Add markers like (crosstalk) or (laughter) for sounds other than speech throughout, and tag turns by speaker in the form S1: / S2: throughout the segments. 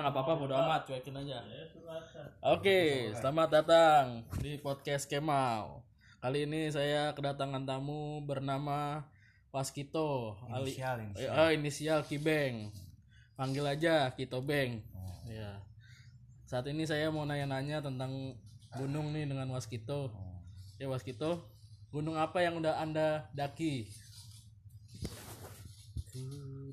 S1: udah nggak apa-apa bodo amat cuekin aja. Oke selamat datang di podcast Kemal. Kali ini saya kedatangan tamu bernama Waskito ali
S2: Inisial, inisial.
S1: Eh, inisial Kibeng. Panggil aja Kito Beng. Ya saat ini saya mau nanya-nanya tentang gunung nih dengan Waskito. Ya Waskito gunung apa yang udah anda daki?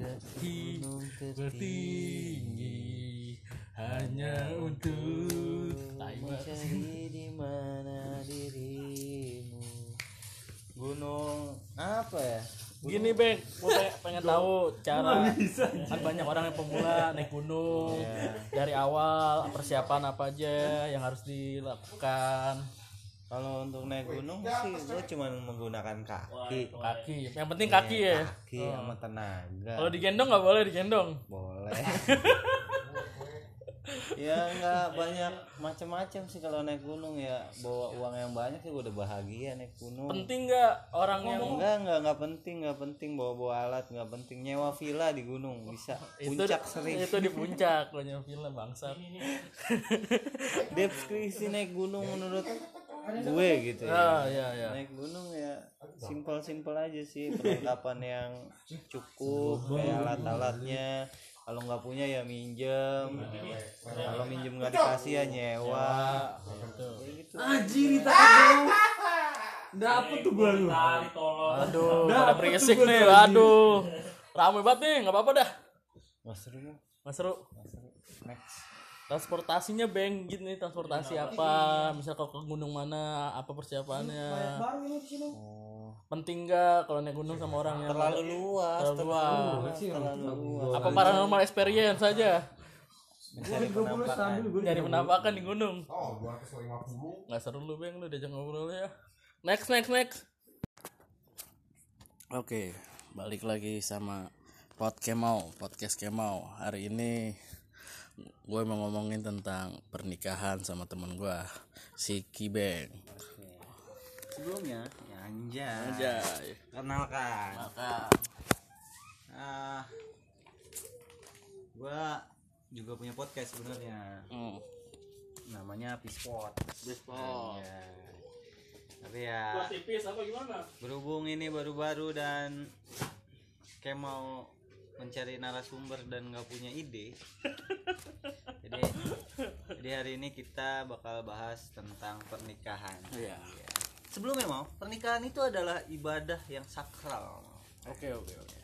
S1: Daki bertinggi hanya untuk.
S2: Mencari (laughs) di mana dirimu? Gunung apa ya?
S1: Gini Beng, gue pengen, pengen tahu cara kan banyak orang yang pemula naik gunung. Dari awal persiapan apa aja yang harus dilakukan?
S2: Kalau untuk naik gunung sih gue cuma menggunakan kaki.
S1: Kaki, yang penting kaki ya.
S2: Kaki sama tenaga.
S1: Kalau digendong nggak boleh digendong.
S2: Boleh (laughs) Ya nggak banyak macam-macam sih kalau naik gunung ya Bawa uang yang banyak sih udah bahagia naik gunung
S1: Penting nggak orang yang
S2: Enggak, enggak, enggak penting, enggak penting bawa-bawa alat, enggak penting nyewa villa di gunung bisa.
S1: itu
S2: Puncak sering.
S1: itu di puncak banyak film bangsat. (laughs)
S2: Deskripsi naik gunung menurut gue gitu ya.
S1: Ah ya ya.
S2: Naik gunung ya simpel-simpel aja sih perlengkapan yang cukup kayak alat-alatnya. Kalau nggak punya ya minjem. Kalau minjem nggak dikasih ya nyewa. Gitu.
S3: Dapet tuh gua lu.
S1: Aduh, pada berisik nih. Aduh. Ramai banget nih, nggak apa-apa dah.
S2: Nggak seru.
S1: Nggak seru.
S2: Next.
S1: Transportasinya beng gitu nih, transportasi apa? Misal kalau ke gunung mana, apa persiapannya?
S2: Oh.
S1: Penting nggak kalau naik gunung sama orang yang
S2: Terlalu luas.
S1: terlalu luas?
S2: Terlalu luas.
S1: Apa paranormal experience saja?
S2: Penampakan.
S1: Nyari penampakan di gunung. Nggak seru lu beng, lu diajak ngobrol ya. Next, next, next. Oke, balik lagi sama Pod Kemau, podcast Kemau. Hari ini gue mau ngomongin tentang pernikahan sama temen gue, si Kibeng.
S2: Sebelumnya, ya anjay.
S1: Anjay.
S2: Kenalkan.
S1: Maka,
S2: Ah, gua juga punya podcast sebenarnya.
S1: hmm,
S2: Namanya Pispot.
S1: Bespot.
S2: Ya. Tapi ya
S1: tipis apa gimana?
S2: berhubung ini baru-baru dan kayak mau mencari narasumber dan nggak punya ide. (laughs) jadi jadi hari ini kita bakal bahas tentang pernikahan.
S1: Iya.
S2: Ya. Sebelumnya mau pernikahan itu adalah ibadah yang sakral.
S1: Oke, oke, oke.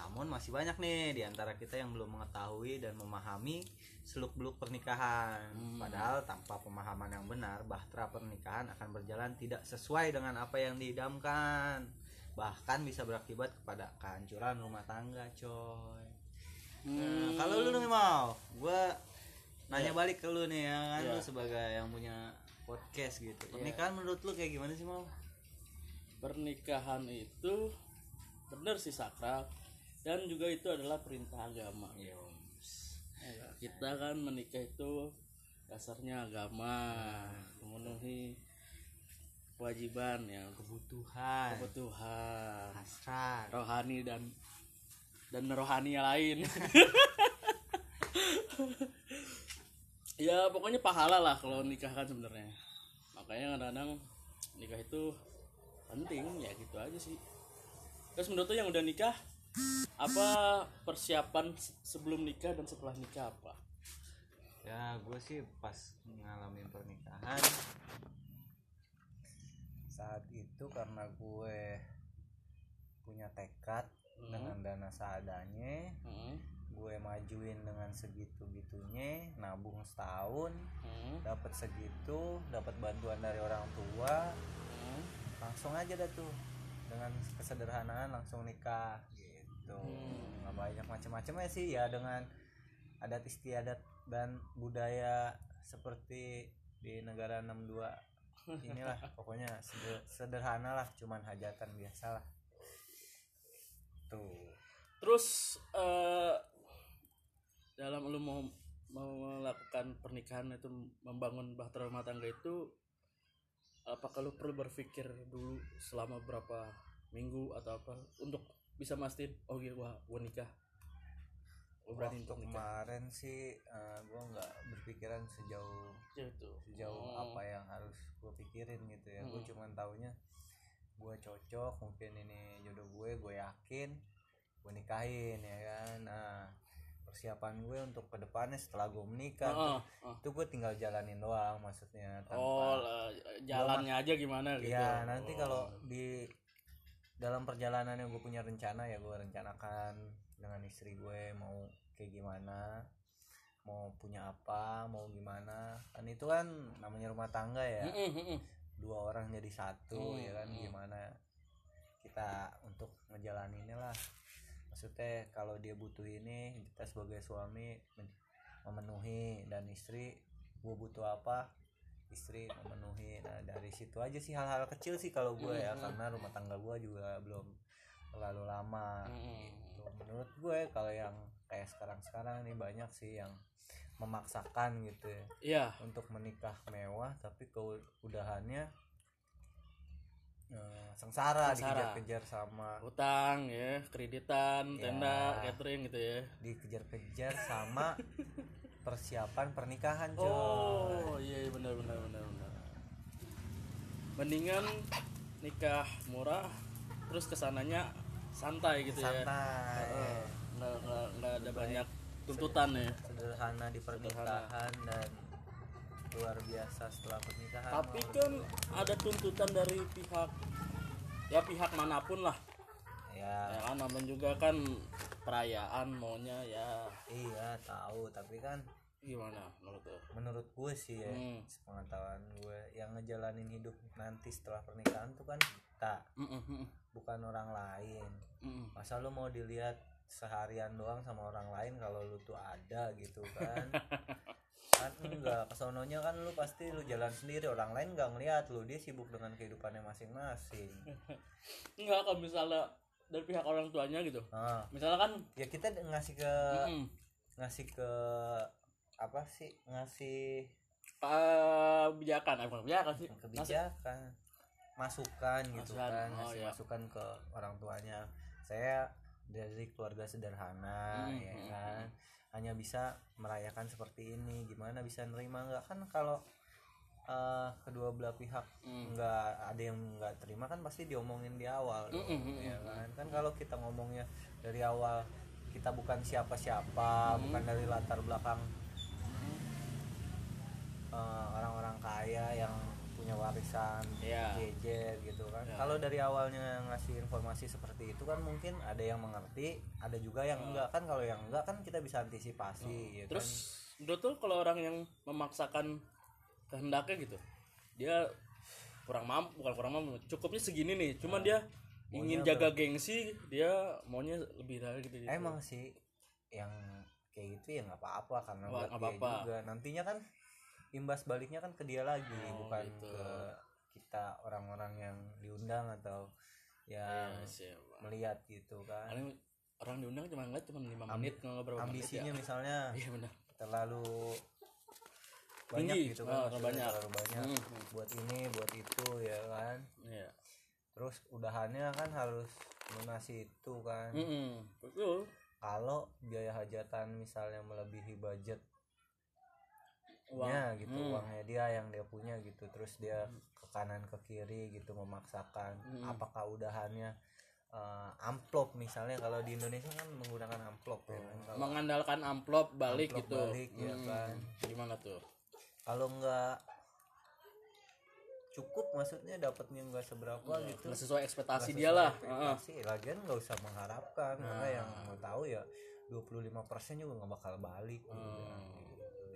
S2: Namun masih banyak nih di antara kita yang belum mengetahui dan memahami seluk-beluk pernikahan. Padahal tanpa pemahaman yang benar, bahtera pernikahan akan berjalan tidak sesuai dengan apa yang diidamkan. Bahkan bisa berakibat kepada kehancuran rumah tangga, coy. Nah, kalau lu nih mau, gua nanya balik ke lu nih ya kan
S1: Iya.
S2: lu sebagai yang punya podcast gitu. Pernikahan menurut lu kayak gimana sih mau?
S1: Pernikahan itu benar sih sakral dan juga itu adalah perintah agama. Ya, kita kan menikah itu dasarnya agama, memenuhi kewajiban yang
S2: Kebutuhan,
S1: kebutuhan
S2: hasrat.
S1: rohani dan dan rohani yang lain. (laughs) ya pokoknya pahala lah kalau nikah kan sebenarnya. Makanya kadang-kadang nikah itu penting ya gitu aja sih. Terus menurut tuh yang udah nikah apa persiapan se- sebelum nikah dan setelah nikah apa?
S2: ya gue sih pas ngalamin pernikahan saat itu karena gue punya tekad dengan dana seadanya
S1: Hmm,
S2: gue majuin dengan segitu gitunya nabung setahun
S1: hmm,
S2: dapat segitu dapat bantuan dari orang tua
S1: hmm.
S2: langsung aja dah tuh. Dengan kesederhanaan langsung nikah gitu.
S1: Hmm.
S2: nggak banyak macam-macamnya sih ya dengan adat istiadat dan budaya seperti di negara 62 inilah pokoknya seder- sederhana lah cuman hajatan biasa lah tuh.
S1: Terus eh, dalam lu mau melakukan pernikahan itu membangun bahtera rumah tangga itu apakah lu perlu berpikir dulu selama berapa minggu atau apa untuk bisa mastiin oh iya gua gua nikah lo berani
S2: Waktu
S1: untuk
S2: kemarin sih eh, gua nggak berpikiran sejauh
S1: gitu
S2: sejauh
S1: Oh.
S2: apa yang harus gue pikirin gitu ya gue
S1: Hmm.
S2: cuman taunya gue cocok mungkin ini jodoh gue gue yakin gue nikahin ya kan nah persiapan gue untuk ke depannya setelah gue menikah tuh,
S1: heeh.
S2: itu gue tinggal jalanin doang maksudnya tanpa
S1: oh jalannya aja gimana gitu
S2: ya nanti
S1: Oh.
S2: kalau di dalam perjalanan yang gue punya rencana ya gue rencanakan dengan istri gue mau kayak gimana mau punya apa mau gimana. Kan itu kan namanya rumah tangga ya. Dua orang jadi satu ya kan? gimana kita untuk ngejalaninnya lah. Maksudnya kalau dia butuh ini kita sebagai suami men- memenuhi. Dan istri gue butuh apa istri memenuhi. Nah dari situ aja sih hal-hal kecil sih kalau gue ya. karena rumah tangga gue juga belum terlalu lama. Gitu menurut gue kalau yang kayak sekarang-sekarang nih banyak sih yang memaksakan gitu ya.
S1: Iya.
S2: Untuk menikah mewah tapi keudahannya eh, sengsara,
S1: Sengsara.
S2: dikejar-kejar sama
S1: utang ya kreditan
S2: Ya.
S1: tenda catering gitu ya.
S2: Dikejar-kejar sama (laughs) persiapan pernikahan coy
S1: oh iya iya, benar benar benar benar. Mendingan nikah murah terus ke sananya santai gitu ya.
S2: Santai.
S1: Nggak nggak nggak ada banyak tuntutan ya.
S2: Sederhana di pernikahan dan luar biasa setelah pernikahan.
S1: Tapi kan ada tuntutan dari pihak ya pihak mana pun lah.
S2: Ya.
S1: Ya kan namanya juga kan perayaan maunya ya.
S2: Iya tahu. Tapi kan
S1: gimana menurut lo?
S2: menurut gue sih ya
S1: Hmm.
S2: sepengetahuan gue yang ngejalanin hidup nanti setelah pernikahan tuh kan kita
S1: Mm-mm, mm-mm,
S2: bukan orang lain.
S1: Mm-mm.
S2: masa lu mau dilihat seharian doang sama orang lain kalau lu tuh ada gitu kan? (laughs) Kan enggak kesononya kan lu pasti lu jalan sendiri orang lain nggak ngeliat lu dia sibuk dengan kehidupannya masing-masing. (laughs)
S1: Enggak kalau misalnya dari pihak orang tuanya gitu.
S2: Nah,
S1: misalnya kan
S2: ya kita ngasih ke
S1: mm-mm,
S2: ngasih ke apa sih? Ngasih
S1: kebijakan eh, bukan kebijakan sih.
S2: Kebijakan masukan gitu
S1: Masukan,
S2: kan
S1: oh,
S2: ngasih
S1: iya.
S2: masukan ke orang tuanya saya dari keluarga sederhana
S1: Hmm,
S2: ya
S1: hmm,
S2: kan hanya bisa merayakan seperti ini gimana bisa nerima nggak kan kalau eh, kedua belah pihak
S1: Hmm.
S2: nggak ada yang nggak terima kan pasti diomongin di awal dong,
S1: Hmm, hmm,
S2: ya
S1: hmm,
S2: kan kan kalau kita ngomongnya dari awal kita bukan siapa-siapa
S1: Hmm.
S2: bukan dari latar belakang eh, orang-orang kaya yang punya warisan
S1: Iya.
S2: jejer gitu kan
S1: Ya.
S2: kalau dari awalnya ngasih informasi seperti itu kan mungkin ada yang mengerti ada juga yang enggak kan kalau yang enggak kan kita bisa antisipasi
S1: Hmm. terus
S2: kan
S1: menurut tuh kalau orang yang memaksakan kehendaknya gitu dia kurang mampu bukan kurang mampu cukupnya segini nih cuman dia ingin
S2: Maunya
S1: jaga gengsi dia maunya lebih dari gitu, gitu.
S2: emang sih yang kayak gitu ya nggak apa-apa karena
S1: Nggak apa-apa.
S2: juga nantinya kan imbas baliknya kan ke dia lagi
S1: Oh,
S2: bukan
S1: gitu.
S2: ke kita orang-orang yang diundang atau yang
S1: Pak.
S2: melihat gitu kan
S1: Paling orang diundang cuma ngeliat cuma lima menit nggak berapa
S2: ambisinya
S1: menit
S2: misalnya
S1: ya. (laughs) iya benar
S2: terlalu banyak
S1: Tinggi.
S2: gitu kan maksudnya
S1: banyak.
S2: terlalu banyak
S1: Hmm, hmm.
S2: buat ini buat itu ya kan
S1: iya
S2: terus udahannya kan harus lunasi itu kan
S1: Mm-mm. betul
S2: kalau biaya hajatan misalnya melebihi budget
S1: uang
S2: nya gitu
S1: Hmm.
S2: uangnya dia yang dia punya gitu terus dia ke kanan ke kiri gitu memaksakan
S1: Hmm.
S2: apakah udahannya eh, amplop misalnya kalau di Indonesia kan menggunakan amplop ya kan kalau
S1: mengandalkan amplop balik
S2: Amplop
S1: gitu
S2: balik, ya
S1: Hmm.
S2: kan.
S1: gimana tuh
S2: kalau nggak cukup maksudnya dapatnya nggak seberapa gitu
S1: nggak sesuai ekspektasi dia lah Heeh.
S2: ekspektasi lagian nggak usah mengharapkan karena
S1: Nah.
S2: yang mau tahu ya 25% juga nggak bakal balik gitu.
S1: Hmm.
S2: Gitu.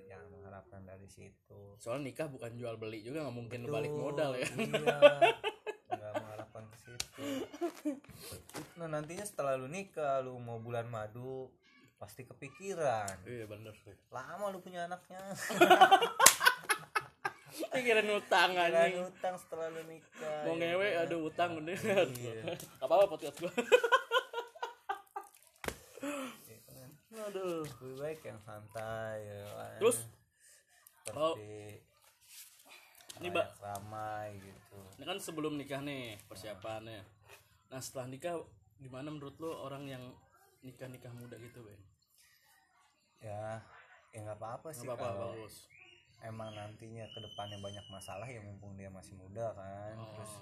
S2: Jangan mengharapkan dari situ.
S1: Soalnya nikah bukan jual beli juga nggak mungkin
S2: Betul,
S1: balik modal ya.
S2: Iya nggak mengharapkan ke situ. Nah nantinya setelah lu nikah lu mau bulan madu pasti kepikiran.
S1: Iya bener sih.
S2: Lama lu punya anaknya. (laughs)
S1: Pikiran utang
S2: Pikiran
S1: anjing.
S2: utang setelah lu nikah
S1: mau
S2: ya
S1: ngewe aduh utang udah
S2: Iya.
S1: apa apa podcast gua
S2: Iya kan?
S1: Aduh.
S2: Lebih baik yang santai ya. Kan?
S1: Terus, oh,
S2: seperti
S1: ini,
S2: ini
S1: Mbak.
S2: ramai gitu.
S1: Ini kan sebelum nikah nih persiapannya. Nah setelah nikah gimana menurut lo orang yang nikah nikah muda gitu Ben
S2: ya ya nggak apa-apa sih kalau
S1: bagus.
S2: emang nantinya ke depannya banyak masalah ya mumpung dia masih muda kan
S1: Oh.
S2: terus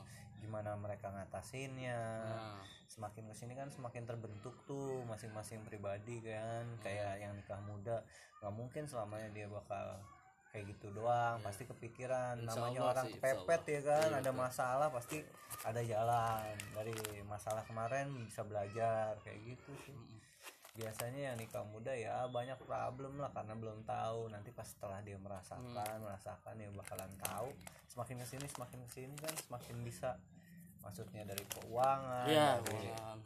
S2: gimana mereka ngatasinnya.
S1: Nah,
S2: semakin ke sini kan semakin terbentuk tuh masing-masing pribadi kan. Kayak yang nikah muda nggak mungkin selamanya dia bakal kayak gitu doang.
S1: Iya.
S2: pasti kepikiran
S1: Insya
S2: namanya
S1: Allah
S2: orang
S1: sih,
S2: kepepet ya kan.
S1: Iya,
S2: ada
S1: betul.
S2: masalah pasti ada jalan. Dari masalah kemarin bisa belajar kayak gitu sih.
S1: Mm,
S2: biasanya yang nikah muda ya banyak problem lah karena belum tahu. Nanti pas setelah dia merasakan
S1: Hmm.
S2: merasakan ya bakalan tahu. Semakin ke sini semakin ke sini kan semakin bisa. Maksudnya dari keuangan
S1: iya
S2: dari
S1: keuangan.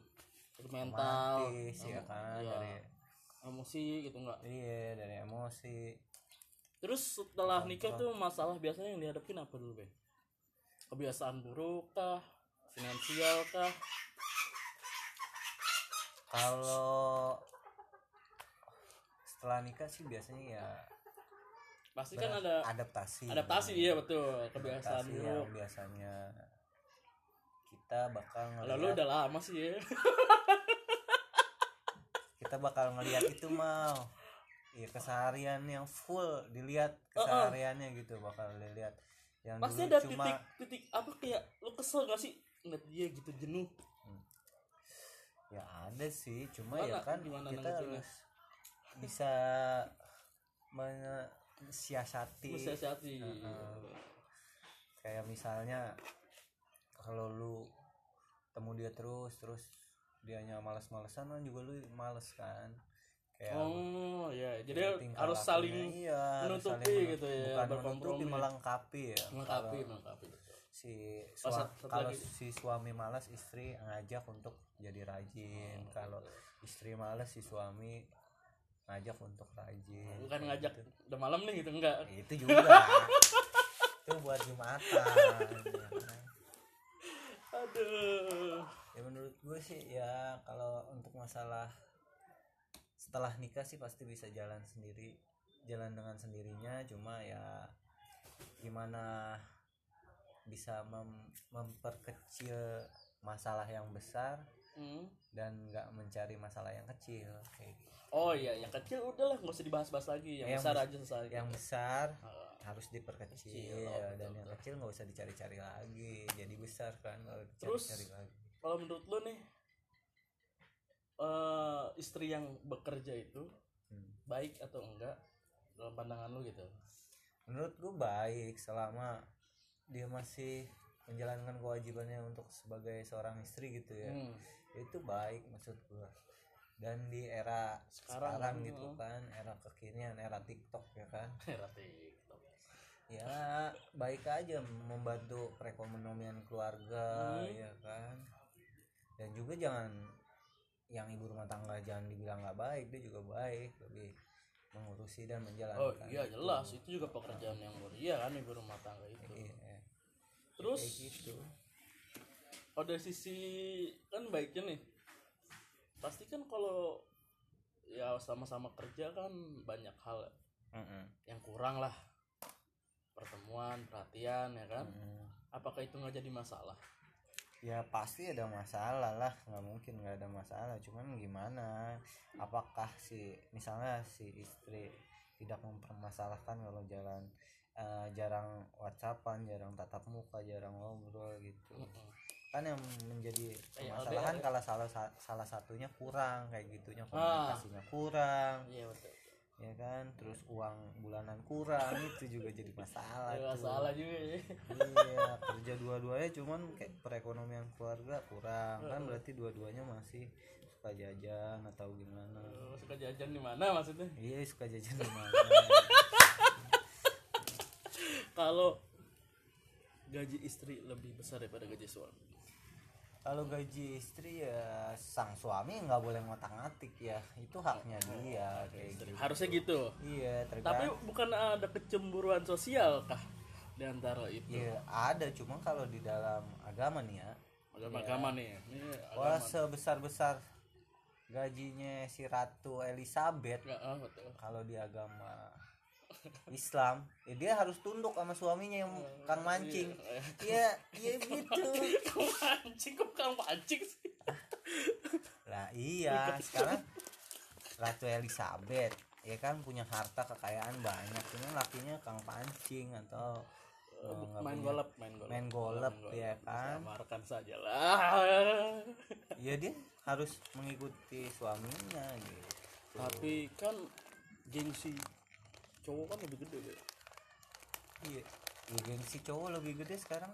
S1: dari mental.
S2: romantis, ya kan
S1: iya,
S2: dari
S1: emosi gitu enggak
S2: iya dari emosi.
S1: Terus setelah nikah tuh masalah biasanya yang dihadapin apa dulu be? Kebiasaan buruk kah? Finansial kah
S2: kalau setelah nikah sih biasanya ya
S1: pasti kan ada
S2: adaptasi.
S1: Adaptasi iya betul. Kebiasaan
S2: Adaptasi biasanya kita bakal
S1: lalu
S2: ngelihat
S1: udah lama sih ya. (laughs)
S2: Kita bakal ngelihat itu mau ya keseharian yang full dilihat
S1: Oh, oh.
S2: kesehariannya gitu bakal dilihat. Yang
S1: pasti ada
S2: cuma
S1: titik titik apa kayak lu kesel gak sih? Ngeliat dia gitu jenuh
S2: ya ada sih. Cuma ya kan kita harus bisa mensiasati
S1: mensiasati.
S2: Heeh. kayak misalnya kalau lu temu dia terus terus dianya males-malesan kan juga lu males kan? Kayak
S1: oh ya jadi harus saling
S2: iya, harus
S1: menutupi
S2: saling
S1: gitu ya,
S2: bukan menutupi melengkapi ya.
S1: Melengkapi melengkapi betul.
S2: Si
S1: Oh,
S2: sua-
S1: satu- satu
S2: kalau
S1: lagi.
S2: si suami malas istri ngajak untuk jadi rajin.
S1: Oh,
S2: kalau istri malas si suami ngajak untuk rajin.
S1: Bukan
S2: Kayak
S1: ngajak
S2: gitu.
S1: udah malam nih gitu enggak.
S2: Itu juga. (laughs) Itu buat jumatan. Ya
S1: aduh.
S2: Ya menurut gue sih ya kalau untuk masalah setelah nikah sih pasti bisa jalan sendiri jalan dengan sendirinya. Cuma ya gimana bisa mem- memperkecil masalah yang besar
S1: Hmm.
S2: dan nggak mencari masalah yang kecil kayak gitu.
S1: oh iya yang kecil udahlah nggak usah dibahas-bahas lagi. Yang
S2: Yang
S1: besar
S2: bes-
S1: aja selesai.
S2: yang besar
S1: Ah,
S2: harus diperkecil
S1: Kecil, oh, betul,
S2: dan yang kecil nggak usah dicari-cari lagi. Jadi besar kan kalau
S1: Terus,
S2: dicari-cari lagi.
S1: kalau menurut lo nih eh istri yang bekerja itu
S2: Hmm.
S1: baik atau enggak dalam pandangan lo gitu?
S2: Menurut gue baik selama dia masih menjalankan kewajibannya untuk sebagai seorang istri gitu ya
S1: Hmm.
S2: itu baik maksud gue dan di era
S1: Sekarang
S2: sekarang,
S1: kan,
S2: gitu
S1: oh.
S2: kan era kekinian era TikTok ya kan (laughs)
S1: TikTok.
S2: ya baik aja membantu perekonomian keluarga
S1: Hmm.
S2: ya kan dan juga jangan yang ibu rumah tangga jangan dibilang nggak baik dia juga baik lebih mengurusi dan menjalankan
S1: oh iya
S2: itu.
S1: jelas itu juga pekerjaan yang mulia kan ibu rumah tangga itu
S2: Iya.
S1: Terus
S2: kayak gitu.
S1: kalau dari sisi kan baiknya nih pasti kan kalau ya sama-sama kerja kan banyak hal
S2: Mm-mm.
S1: yang kurang lah. Pertemuan perhatian ya kan?
S2: Mm.
S1: apakah itu nggak jadi masalah?
S2: Ya pasti ada masalah lah. Nggak mungkin nggak ada masalah. Cuman gimana? Apakah si misalnya si istri tidak mempermasalahkan kalau jalan eh, jarang whatsappan jarang tatap muka jarang ngobrol gitu. Kan yang menjadi
S1: Kayak
S2: permasalahan
S1: LDR.
S2: kalau salah sa- salah satunya kurang kayak gitunya
S1: Ah.
S2: komunikasinya kurang.
S1: Iya betul.
S2: Ya kan? Terus uang bulanan kurang (laughs) itu juga jadi masalah tuh.
S1: masalah juga ya.
S2: Iya kerja dua-duanya cuman kayak perekonomian keluarga kurang. Kan berarti dua-duanya masih suka jajan atau gimana?
S1: Suka jajan di mana maksudnya?
S2: Iya suka jajan di mana (laughs)
S1: kalau gaji istri lebih besar daripada gaji suami?
S2: Kalau gaji istri ya sang suami nggak boleh ngotak-ngatik ya. Itu haknya dia kayak gitu.
S1: Harusnya gitu.
S2: Iya
S1: tapi
S2: tergantung
S1: bukan ada kecemburuan sosial kah di antara itu?
S2: Iya ada. Cuma kalau di dalam agama nih ya.
S1: Agama agama nih ini
S2: wah
S1: agama.
S2: sebesar besar gajinya si ratu Elizabeth.
S1: Betul.
S2: Kalau di agama Islam. Ya dia harus tunduk sama suaminya yang kang mancing. Iya. Iya gitu. (laughs)
S1: Kau mancing kok kau mancing sih?
S2: Lah iya sekarang Ratu Elizabeth ya kan punya harta kekayaan banyak. Cuma lakinya kang pancing atau nggak
S1: main
S2: punya-
S1: golep. main golep
S2: main golep. ya kan?
S1: Samarkan saja lah (laughs)
S2: ya dia harus mengikuti suaminya gitu.
S1: Tapi kan gengsi cowok kan lebih gede ya?
S2: Iya. Ya, gengsi cowok lebih gede sekarang.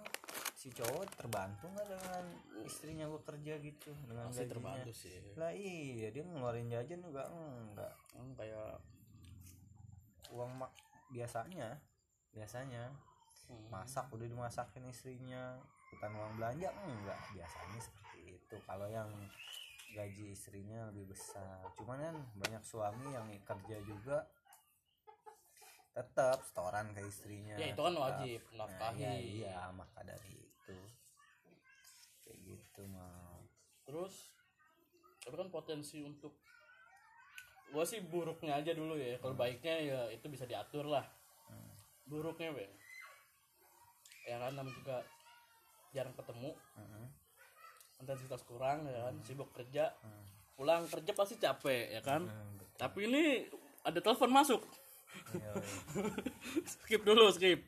S2: Si cowok terbantu nggak dengan istrinya bekerja gitu dengan
S1: pasti
S2: gajinya?
S1: terbantu sih.
S2: Lah iya dia ngeluarin jajan juga enggak.
S1: Kan kayak
S2: uang mak biasanya biasanya.
S1: Hmm,
S2: masak udah dimasakin istrinya. Bukan uang belanja enggak. Biasanya seperti itu. Kalau yang gaji istrinya lebih besar. Cuman kan banyak suami yang kerja juga tetap setoran ke istrinya.
S1: Ya itu kan
S2: tetap.
S1: wajib
S2: Nah,
S1: nafkahi
S2: ya, iya maka dari itu. Kayak gitu mah.
S1: Terus tapi kan potensi untuk gua sih buruknya aja dulu ya. Kalau baiknya ya itu bisa diatur lah. Buruknya Ben ya kan namanya juga jarang ketemu.
S2: Heeh.
S1: intensitas kurang ya kan. Sibuk kerja.
S2: Hmm.
S1: pulang kerja pasti capek ya kan.
S2: Hmm, betul.
S1: tapi ini ada telepon masuk.
S2: Iya, iya.
S1: Skip dulu skip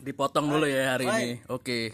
S1: dipotong dulu ya hari
S2: Hai.
S1: ini oke